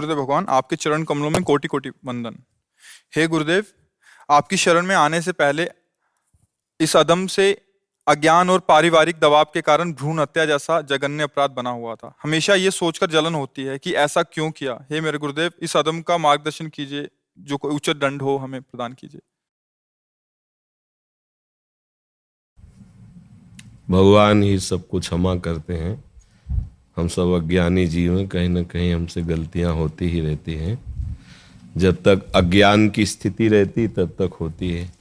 गुरुदेव भगवान, आपके चरण कमलों में कोटि कोटि वंदन। हे गुरुदेव, आपकी शरण में आने से पहले इस अदम से अज्ञान और पारिवारिक दबाव के कारण भ्रूण हत्या जैसा जघन्य अपराध बना हुआ था। हमेशा ये सोचकर जलन होती है कि ऐसा क्यों किया? हे मेरे गुरुदेव, इस अदम का मार्गदर्शन कीजिए, जो कोई उचित दंड हो, हमें प्रदान कीजिए। भगवान ही सबको क्षमा करते हैं। हम सब अज्ञानी जीव हैं, कहीं ना कहीं हमसे गलतियाँ होती ही रहती हैं। जब तक अज्ञान की स्थिति रहती, तब तक होती है।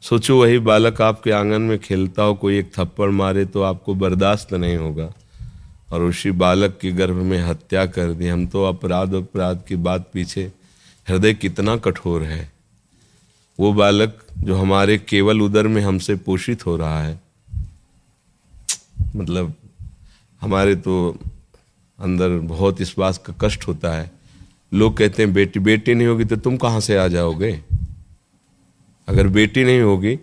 सोचो, वही बालक आपके आँगन में खेलता हो, कोई एक थप्पड़ मारे तो आपको बर्दाश्त नहीं होगा। और उसी बालक के गर्भ में हत्या कर दी, हम तो अपराध अपराध की बात पीछे हृदय कितना कठोर है। वो बालक जो हमारे केवल उदर में हमसे पोषित हो रहा है मतलब हमारे तो अंदर बहुत इस बात का कष्ट होता है। लोग कहते हैं, बेटी बेटी नहीं होगी तो तुम कहाँ से आ जाओगे? अगर बेटी नहीं होगी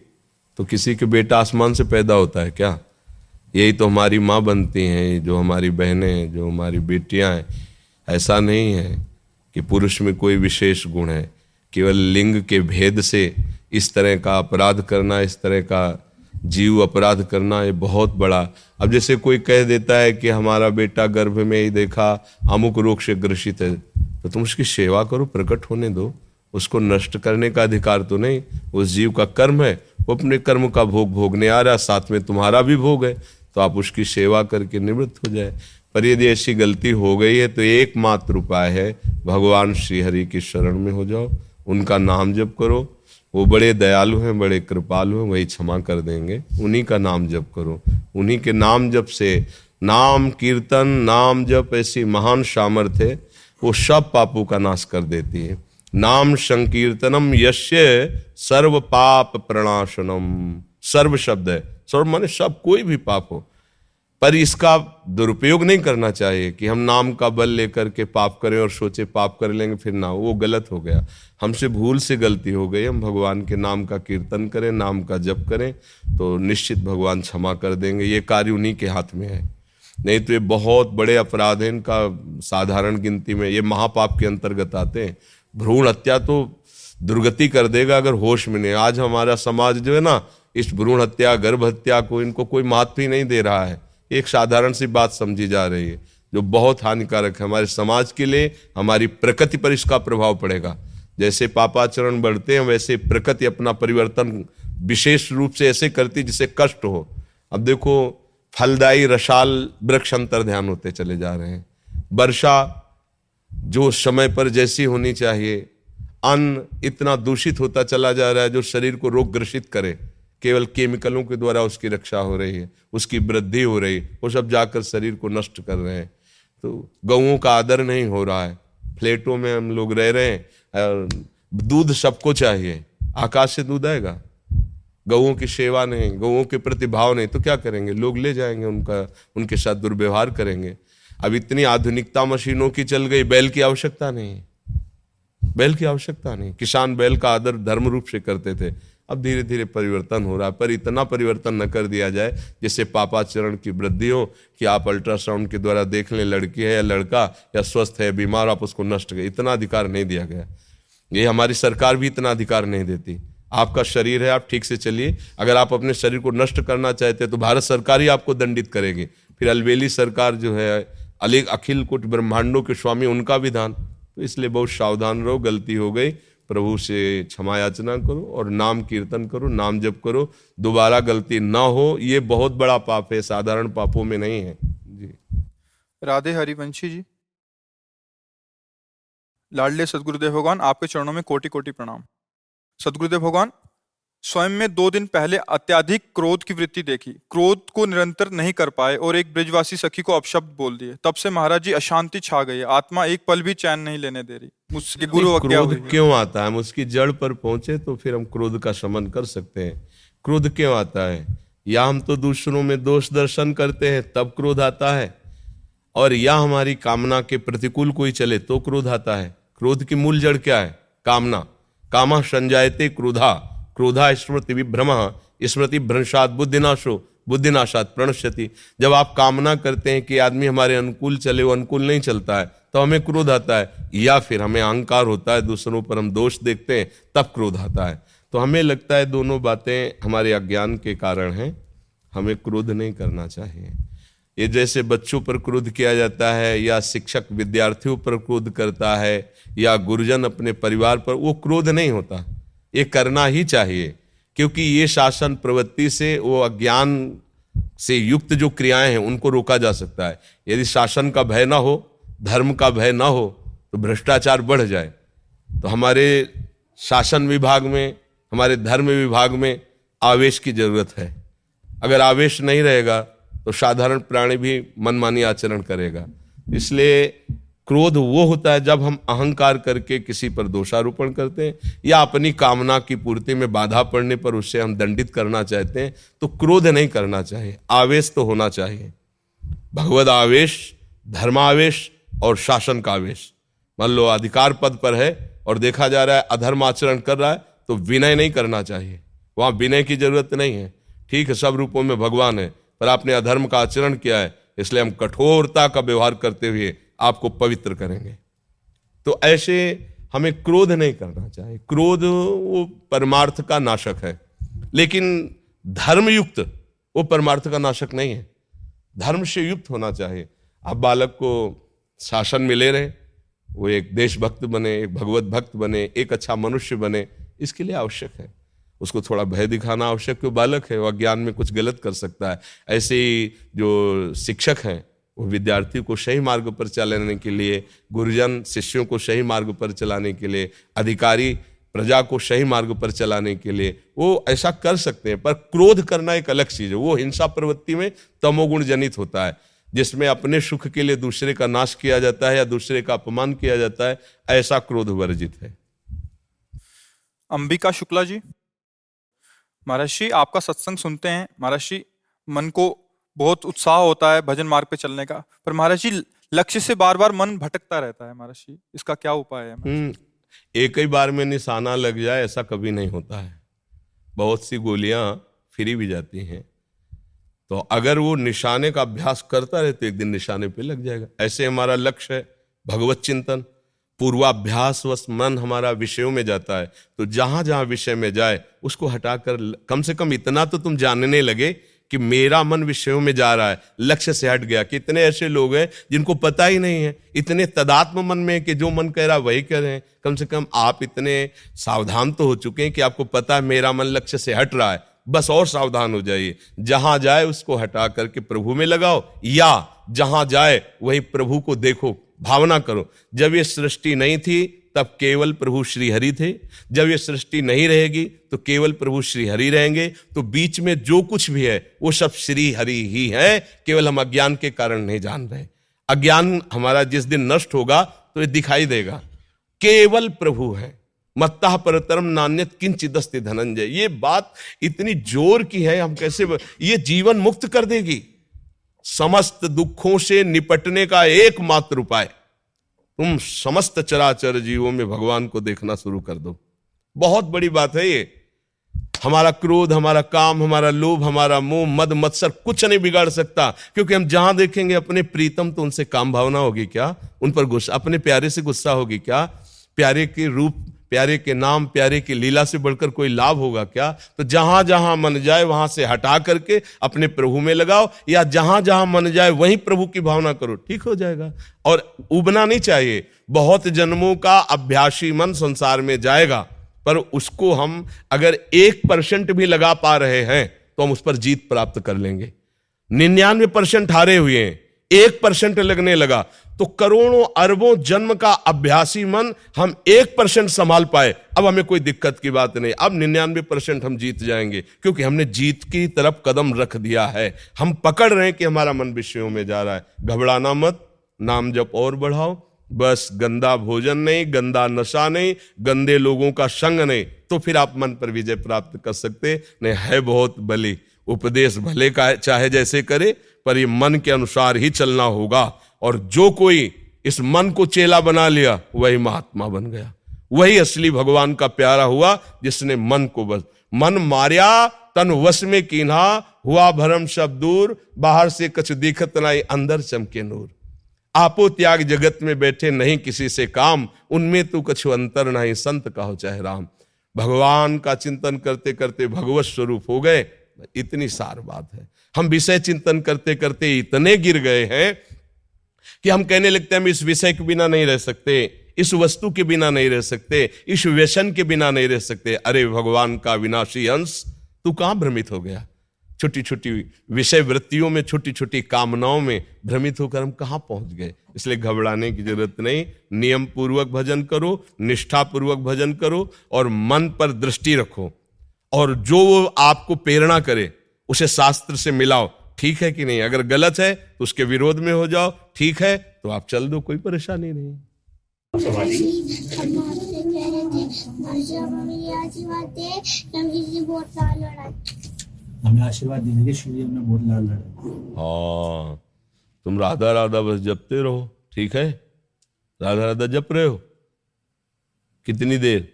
तो किसी के बेटा आसमान से पैदा होता है क्या? यही तो हमारी माँ बनती हैं जो हमारी बहनें हैं, जो हमारी बेटियाँ हैं। ऐसा नहीं है कि पुरुष में कोई विशेष गुण है। केवल लिंग के भेद से इस तरह का अपराध करना, इस तरह का जीव अपराध करना ये बहुत बड़ा। अब जैसे कोई कह देता है कि हमारा बेटा गर्भ में ही देखा, अमुक रोग से ग्रसित है तो तुम उसकी सेवा करो, प्रकट होने दो। उसको नष्ट करने का अधिकार तो नहीं, उस जीव का कर्म है, वो अपने कर्म का भोग भोगने आ रहा, साथ में तुम्हारा भी भोग है तो आप उसकी सेवा करके निवृत्त हो जाए। पर यदि ऐसी गलती हो गई है तो एकमात्र उपाय है, भगवान श्रीहरि की शरण में हो जाओ, उनका नाम जप करो वो बड़े दयालु हैं, बड़े कृपालु हैं, वही क्षमा कर देंगे। उन्हीं का नाम जप करो। उन्हीं के नाम जप से नाम कीर्तन, नाम जप ऐसी महान सामर्थ्य वो सब पापों का नाश कर देती है। नाम संकीर्तनम यश्य सर्व पाप प्रणाशनम। सर्व शब्द है। सर्व माने सब कोई भी पाप हो। पर इसका दुरुपयोग नहीं करना चाहिए कि हम नाम का बल लेकर के पाप करें और सोचे पाप कर लेंगे, फिर ना, वो गलत हो गया। हमसे भूल से गलती हो गई। हम भगवान के नाम का कीर्तन करें, नाम का जप करें तो निश्चित भगवान क्षमा कर देंगे। ये कार्य उन्हीं के हाथ में है। नहीं तो ये बहुत बड़े अपराध हैं इनका साधारण गिनती में। ये महापाप के अंतर्गत आते हैं। भ्रूण हत्या तो दुर्गति कर देगा अगर होश में नहीं। आज हमारा समाज जो है ना, इस भ्रूण हत्या, गर्भ हत्या को इनको कोई महत्व ही नहीं दे रहा है। एक साधारण सी बात समझी जा रही है, जो बहुत हानिकारक है। हमारे समाज के लिए हमारी प्रकृति पर इसका प्रभाव पड़ेगा। जैसे पापाचरण बढ़ते हैं, वैसे प्रकृति अपना परिवर्तन विशेष रूप से ऐसे करती जिससे कष्ट हो। अब देखो, फलदायी रसाल वृक्ष अंतर ध्यान होते चले जा रहे हैं। वर्षा जो समय पर जैसी होनी चाहिए, अन्न इतना दूषित होता चला जा रहा है जो शरीर को रोग ग्रसित करे। केवल केमिकलों के द्वारा उसकी रक्षा हो रही है, उसकी वृद्धि हो रही है, वो सब जाकर शरीर को नष्ट कर रहे हैं। तो गऊओं का आदर नहीं हो रहा है। फ्लैटों में हम लोग रह रहे हैं और दूध सबको चाहिए। आकाश से दूध आएगा। गऊओं की सेवा नहीं गऊओं के प्रति भाव नहीं तो क्या करेंगे? लोग ले जाएँगे उनका, उनके साथ दुर्व्यवहार करेंगे। अब इतनी आधुनिकता मशीनों की चल गई, बैल की आवश्यकता नहीं। बैल की आवश्यकता नहीं। किसान बैल का आदर धर्म रूप से करते थे। अब धीरे धीरे परिवर्तन हो रहा है। पर इतना परिवर्तन न कर दिया जाए जिससे पापाचरण की वृद्धि हो कि आप अल्ट्रासाउंड के द्वारा देख लें लड़की है या लड़का या स्वस्थ है, बीमार आप उसको नष्ट करें। इतना अधिकार नहीं दिया गया। ये हमारी सरकार भी इतना अधिकार नहीं देती। आपका शरीर है, आप ठीक से चलिए। अगर आप अपने शरीर को नष्ट करना चाहते हैं तो भारत सरकार ही आपको दंडित करेगी। फिर अलवेली सरकार जो है अलिग अखिल कुट ब्रह्मांडों के स्वामी, उनका विधान तो इसलिए बहुत सावधान रहो, गलती हो गई। प्रभु से क्षमा याचना करो और नाम कीर्तन करो, नाम जप करो, दोबारा गलती ना हो, ये बहुत बड़ा पाप है, साधारण पापों में नहीं है। जी। राधे हरिवंशी जी। लाडले सदगुरुदेव भगवान, आपके चरणों में कोटि कोटि प्रणाम। सदगुरुदेव भगवान स्वयं में दो दिन पहले अत्याधिक क्रोध की वृत्ति देखी। क्रोध को निरंतर नहीं कर पाए और एक ब्रिजवासी सखी को अपशब्द बोल दिए। तब से महाराज जी अशांति छा गई आत्मा एक पल भी चैन नहीं लेने दे रही। मुझसे गुरु क्रोध क्यों आता है? हम उसकी जड़ पर पहुँचे तो फिर हम क्रोध का शमन कर सकते हैं। क्रोध क्यों आता है? या हम तो दूसरों में दोष दर्शन करते हैं तब क्रोध आता है। और या हमारी कामना के प्रतिकूल कोई चले तो क्रोध आता है। क्रोध की मूल जड़ क्या है? कामना। कामा संजायते क्रोधा। क्रोधा स्मृति विभ्रम, स्मृति भ्रंशात बुद्धिनाशो, बुद्धिनाशात प्रणश्यति। जब आप कामना करते हैं कि आदमी हमारे अनुकूल चले, वो अनुकूल नहीं चलता है तो हमें क्रोध आता है, या फिर हमें अहंकार होता है, दूसरों पर हम दोष देखते हैं, तब क्रोध आता है। तो हमें लगता है दोनों बातें हमारे अज्ञान के कारण हैं, हमें क्रोध नहीं करना चाहिए। ये जैसे बच्चों पर क्रोध किया जाता है, या शिक्षक विद्यार्थियों पर क्रोध करता है, या गुरुजन अपने परिवार पर, वो क्रोध नहीं होता। ये करना ही चाहिए, क्योंकि ये शासन प्रवृत्ति से, वो अज्ञान से युक्त जो क्रियाएँ हैं, उनको रोका जा सकता है। यदि शासन का भय ना हो, धर्म का भय ना हो तो भ्रष्टाचार बढ़ जाए। तो हमारे शासन विभाग में, हमारे धर्म विभाग में आवेश की ज़रूरत है। अगर आवेश नहीं रहेगा तो साधारण प्राणी भी मनमानी आचरण करेगा। इसलिए क्रोध वो होता है जब हम अहंकार करके किसी पर दोषारोपण करते हैं, या अपनी कामना की पूर्ति में बाधा पड़ने पर उससे हम दंडित करना चाहते हैं तो क्रोध नहीं करना चाहिए, आवेश तो होना चाहिए। भगवत आवेश धर्मावेश और शासन का आवेश। मान लो अधिकार पद पर है और देखा जा रहा है अधर्म आचरण कर रहा है तो विनय नहीं करना चाहिए। वहाँ विनय की ज़रूरत नहीं है। ठीक है, सब रूपों में भगवान है, पर आपने अधर्म का आचरण किया है, इसलिए हम कठोरता का व्यवहार करते हुए आपको पवित्र करेंगे। तो ऐसे हमें क्रोध नहीं करना चाहिए। क्रोध वो परमार्थ का नाशक है। लेकिन धर्मयुक्त वो परमार्थ का नाशक नहीं है। धर्म से युक्त होना चाहिए। आप बालक को शासन में ले रहे, वो एक देशभक्त बने, एक भगवत भक्त बने, एक अच्छा मनुष्य बने, इसके लिए आवश्यक है। उसको थोड़ा भय दिखाना आवश्यक क्यों बालक है वह ज्ञान में कुछ गलत कर सकता है। ऐसे ही जो शिक्षक हैं वो विद्यार्थी को सही मार्ग पर चलाने के लिए, गुरुजन शिष्यों को सही मार्ग पर चलाने के लिए, अधिकारी प्रजा को सही मार्ग पर चलाने के लिए, वो ऐसा कर सकते हैं, पर क्रोध करना एक अलग चीज़ है। वो हिंसा प्रवृत्ति में तमोगुण जनित होता है, जिसमें अपने सुख के लिए दूसरे का नाश किया जाता है या दूसरे का अपमान किया जाता है, ऐसा क्रोध वर्जित है। अंबिका शुक्ला जी महर्षि आपका सत्संग सुनते हैं। महर्षि मन को बहुत उत्साह होता है भजन मार्ग पे चलने का। पर महाराज जी लक्ष्य से बार बार मन भटकता रहता है महर्षि इसका क्या उपाय है हम्म, एक ही बार में निशाना लग जाए ऐसा कभी नहीं होता है। बहुत सी गोलियाँ फिरी भी जाती हैं। तो अगर वो निशाने का अभ्यास करता रहे तो एक दिन निशाने पे लग जाएगा। ऐसे हमारा लक्ष्य है भगवत चिंतन। पूर्वाभ्यास वश मन हमारा विषयों में जाता है। तो जहाँ जहाँ विषय में जाए उसको हटाकर कम से कम इतना तो तुम जानने लगे कि मेरा मन विषयों में जा रहा है, लक्ष्य से हट गया। कितने ऐसे लोग हैं जिनको पता ही नहीं है, इतने तदात्म मन में कि जो मन कह रहा वही कह रहे हैं। कम से कम आप इतने सावधान तो हो चुके हैं कि आपको पता है मेरा मन लक्ष्य से हट रहा है। बस और सावधान हो जाइए। जहाँ जाए उसको हटा करके प्रभु में लगाओ, या जहाँ जाए वही प्रभु को देखो, भावना करो। जब ये सृष्टि नहीं थी तब केवल प्रभु श्री हरि थे। जब ये सृष्टि नहीं रहेगी तो केवल प्रभु श्री हरि रहेंगे। तो बीच में जो कुछ भी है, वो सब श्री हरि ही है। केवल हम अज्ञान के कारण नहीं जान रहे। अज्ञान हमारा जिस दिन नष्ट होगा तो ये दिखाई देगा। केवल प्रभु है। मत्ता परतरम नान्यत किंचिदस्ति धनंजय। ये बात इतनी ज़ोर की है, हम कैसे ये जीवन मुक्त कर देगी। समस्त दुखों से निपटने का एकमात्र उपाय। तुम समस्त चराचर जीवों में भगवान को देखना शुरू कर दो। बहुत बड़ी बात है ये। हमारा क्रोध, हमारा काम, हमारा लोभ, हमारा मोह, मद, मत्सर कुछ नहीं बिगाड़ सकता, क्योंकि हम जहाँ देखेंगे अपने प्रीतम तो उनसे काम भावना होगी क्या? उन पर गुस्सा, अपने प्यारे से गुस्सा होगी क्या? प्यारे के रूप प्यारे के नाम, प्यारे की लीला से बढ़कर कोई लाभ होगा क्या? तो जहाँ जहाँ मन जाए वहाँ से हटा करके अपने प्रभु में लगाओ, या जहाँ जहाँ मन जाए वहीं प्रभु की भावना करो। ठीक हो जाएगा। और उबना नहीं चाहिए। बहुत जन्मों का अभ्यासी मन संसार में जाएगा, पर उसको हम अगर एक परसेंट भी लगा पा रहे हैं तो हम उस पर जीत प्राप्त कर लेंगे। निन्यानवे परसेंट हारे हुए हैं। एक परसेंट लगने लगा। तो करोड़ों अरबों जन्म का अभ्यासी मन हम एक परसेंट संभाल पाए। अब हमें कोई दिक्कत की बात नहीं। अब निन्यानवे परसेंट हम जीत जाएँगे, क्योंकि हमने जीत की तरफ़ कदम रख दिया है। हम पकड़ रहे हैं कि हमारा मन विषयों में जा रहा है। घबराना मत, नाम जब और बढ़ाओ। बस गंदा भोजन नहीं, गंदा नशा नहीं, गंदे लोगों का संग नहीं। तो फिर आप मन पर विजय प्राप्त कर सकते। नहीं, है बहुत बली। उपदेश भले का चाहे जैसे करे, पर ये मन के अनुसार ही चलना होगा। और जो कोई इस मन को चेला बना लिया, वही महात्मा बन गया। वही असली भगवान का प्यारा हुआ, जिसने मन को बस मन मारिया, तन वश में कीन्हा, हुआ भरम शब्द दूर, बाहर से कछ दिखत नाई, अंदर चमके नूर। आपो त्याग जगत में बैठे नहीं किसी से काम, उनमें तो कछु अंतर नहीं संत कहो चाहे राम। भगवान का चिंतन करते करते भगवत स्वरूप हो गए इतनी सार बात है। हम विषय चिंतन करते करते इतने गिर गए हैं कि हम कहने लगते हैं, हम इस विषय के बिना नहीं रह सकते, इस वस्तु के बिना नहीं रह सकते, इस व्यसन के बिना नहीं रह सकते। अरे भगवान का विनाशी अंश, तू कहाँ भ्रमित हो गया? छोटी छोटी विषय वृत्तियों में छोटी छोटी कामनाओं में भ्रमित होकर हम कहाँ पहुँच गए? इसलिए घबराने की ज़रूरत नहीं। नियम पूर्वक भजन करो निष्ठा पूर्वक भजन करो और मन पर दृष्टि रखो। और जो वो आपको प्रेरणा करे उसे शास्त्र से मिलाओ। ठीक है कि नहीं? अगर गलत है तो उसके विरोध में हो जाओ। ठीक है तो आप चल दो कोई परेशानी नहीं। हमें आशीर्वाद देने के श्री हमने बहुत लाल लड़ा हाँ तुम राधा राधा बस जपते रहो। ठीक है? राधा राधा जप रहे हो? कितनी देर?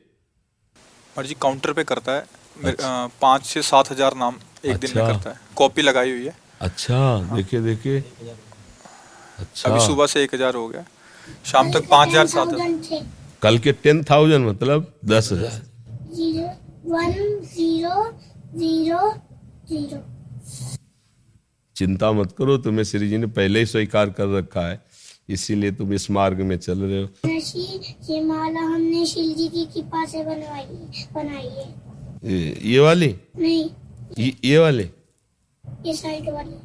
और जी काउंटर पे करता है। अच्छा। पाँच से सात हज़ार नाम एक अच्छा। दिन में अच्छा। करता है। कॉपी लगाई हुई है। अच्छा देखिए देखिए। अच्छा। अभी सुबह से एक हज़ार हो गया। शाम तक पाँच हज़ार सात हज़ार। कल के टेन थाउज़ेंड मतलब दस हज़ार। चिंता मत करो तुम्हें श्री जी ने पहले ही स्वीकार कर रखा है। इसीलिए तुम इस मार्ग में चल रहे हो। ये माला हमने शिव जी की कृपा से बनवाई बनाई है। ये, ये वाली? नहीं। ये, ये वाले? ये साइड वाली।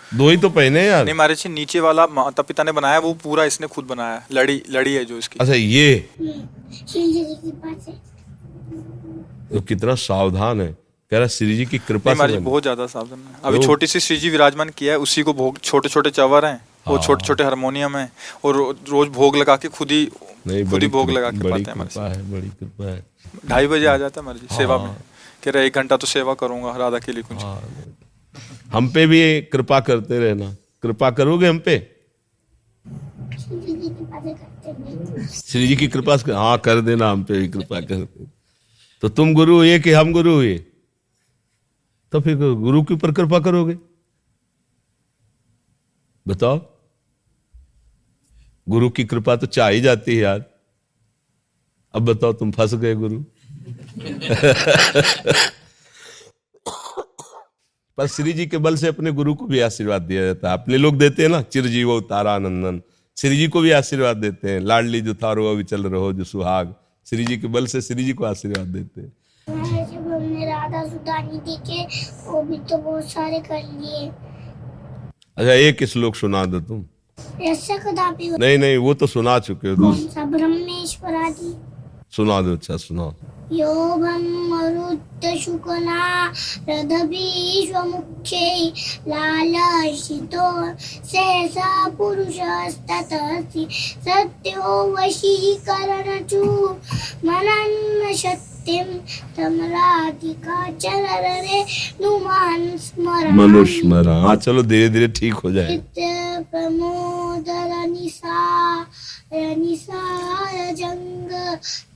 दो ही तो पहने यार। नहीं मारे जी नीचे वाला माता पिता ने बनाया वो पूरा इसने खुद बनाया। लड़ी लड़ी है जो इसकी। अच्छा ये? हम्म, तो कितना सावधान है। कह रहा श्री जी की कृपा से बहुत ज़्यादा सावधान है। अभी छोटी सी श्री जी विराजमान किया है उसी को छोटे छोटे चवर हैं। वो हाँ। छोटे छोटे हारमोनियम है और रोज भोग लगा के खुद ही खुद ही भोग लगा के पाते हैं बड़ी कृपा है। ढाई बजे आ जाता है मर्ज़ी सेवा में। हाँ। कह रहे एक घंटा तो सेवा करूँगा राधा के लिए कुछ। हाँ। हम पे भी कृपा करते रहना। कृपा करोगे हम पे? श्री जी की कृपा हाँ कर देना हम पे भी कृपा कर तो तुम गुरु हुए कि हम गुरु हुए? तो फिर गुरु के ऊपर कृपा करोगे? बताओ। गुरु की कृपा तो चाह ही जाती है यार। अब बताओ तुम फंस गए गुरु। पर श्री जी के बल से अपने गुरु को भी आशीर्वाद दिया जाता है। अपने लोग देते हैं ना चिरजीव तारानंदन। श्री जी को भी आशीर्वाद देते हैं। लाडली जो थारो अविचल रहो जो सुहाग। श्री जी के बल से श्री जी को आशीर्वाद देते हैं। राधा सुधानी देखे वो भी तो बहुत सारे कर लिए। अच्छा एक श्लोक सुना दो तुम। नहीं नहीं वो तो सुना चुके हो ब्रह्मे परमेश्वरादि सुना दो अच्छा सुनाओ यो ब्रह्मरुद्रशुकना सहसा पुरुषस्ततसि सत्यो सत्यं तमराधिका चररे नुमान स्मरण मनुष्मरा हाँ चलो धीरे धीरे ठीक हो जाए।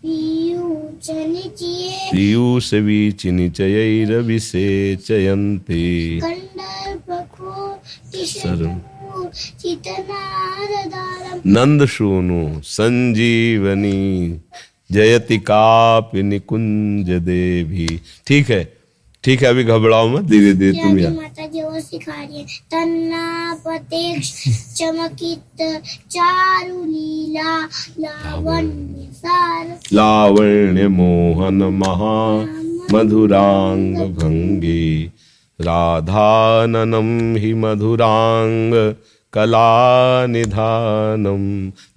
पीयूष निचिये पीयूष वीचिनिचयैरविसेचयन्ते कंडर प्रखो सरम। चितनारदारम नंद शूनु संजीवनी। जयति कापि निकुंज देवी ठीक है? ठीक है अभी घबराओ मत धीरे धीरे तुम यार माता जी वो सिखा रही है? तन्ना पतेक्ष चमकित चारु लीला लावण्य सार लावण्य मोहन महा मधुरांग भंगी राधाननम ही मधुरांग कला निधानम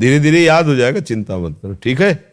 धीरे धीरे याद हो जाएगा चिंता मत करो। ठीक है?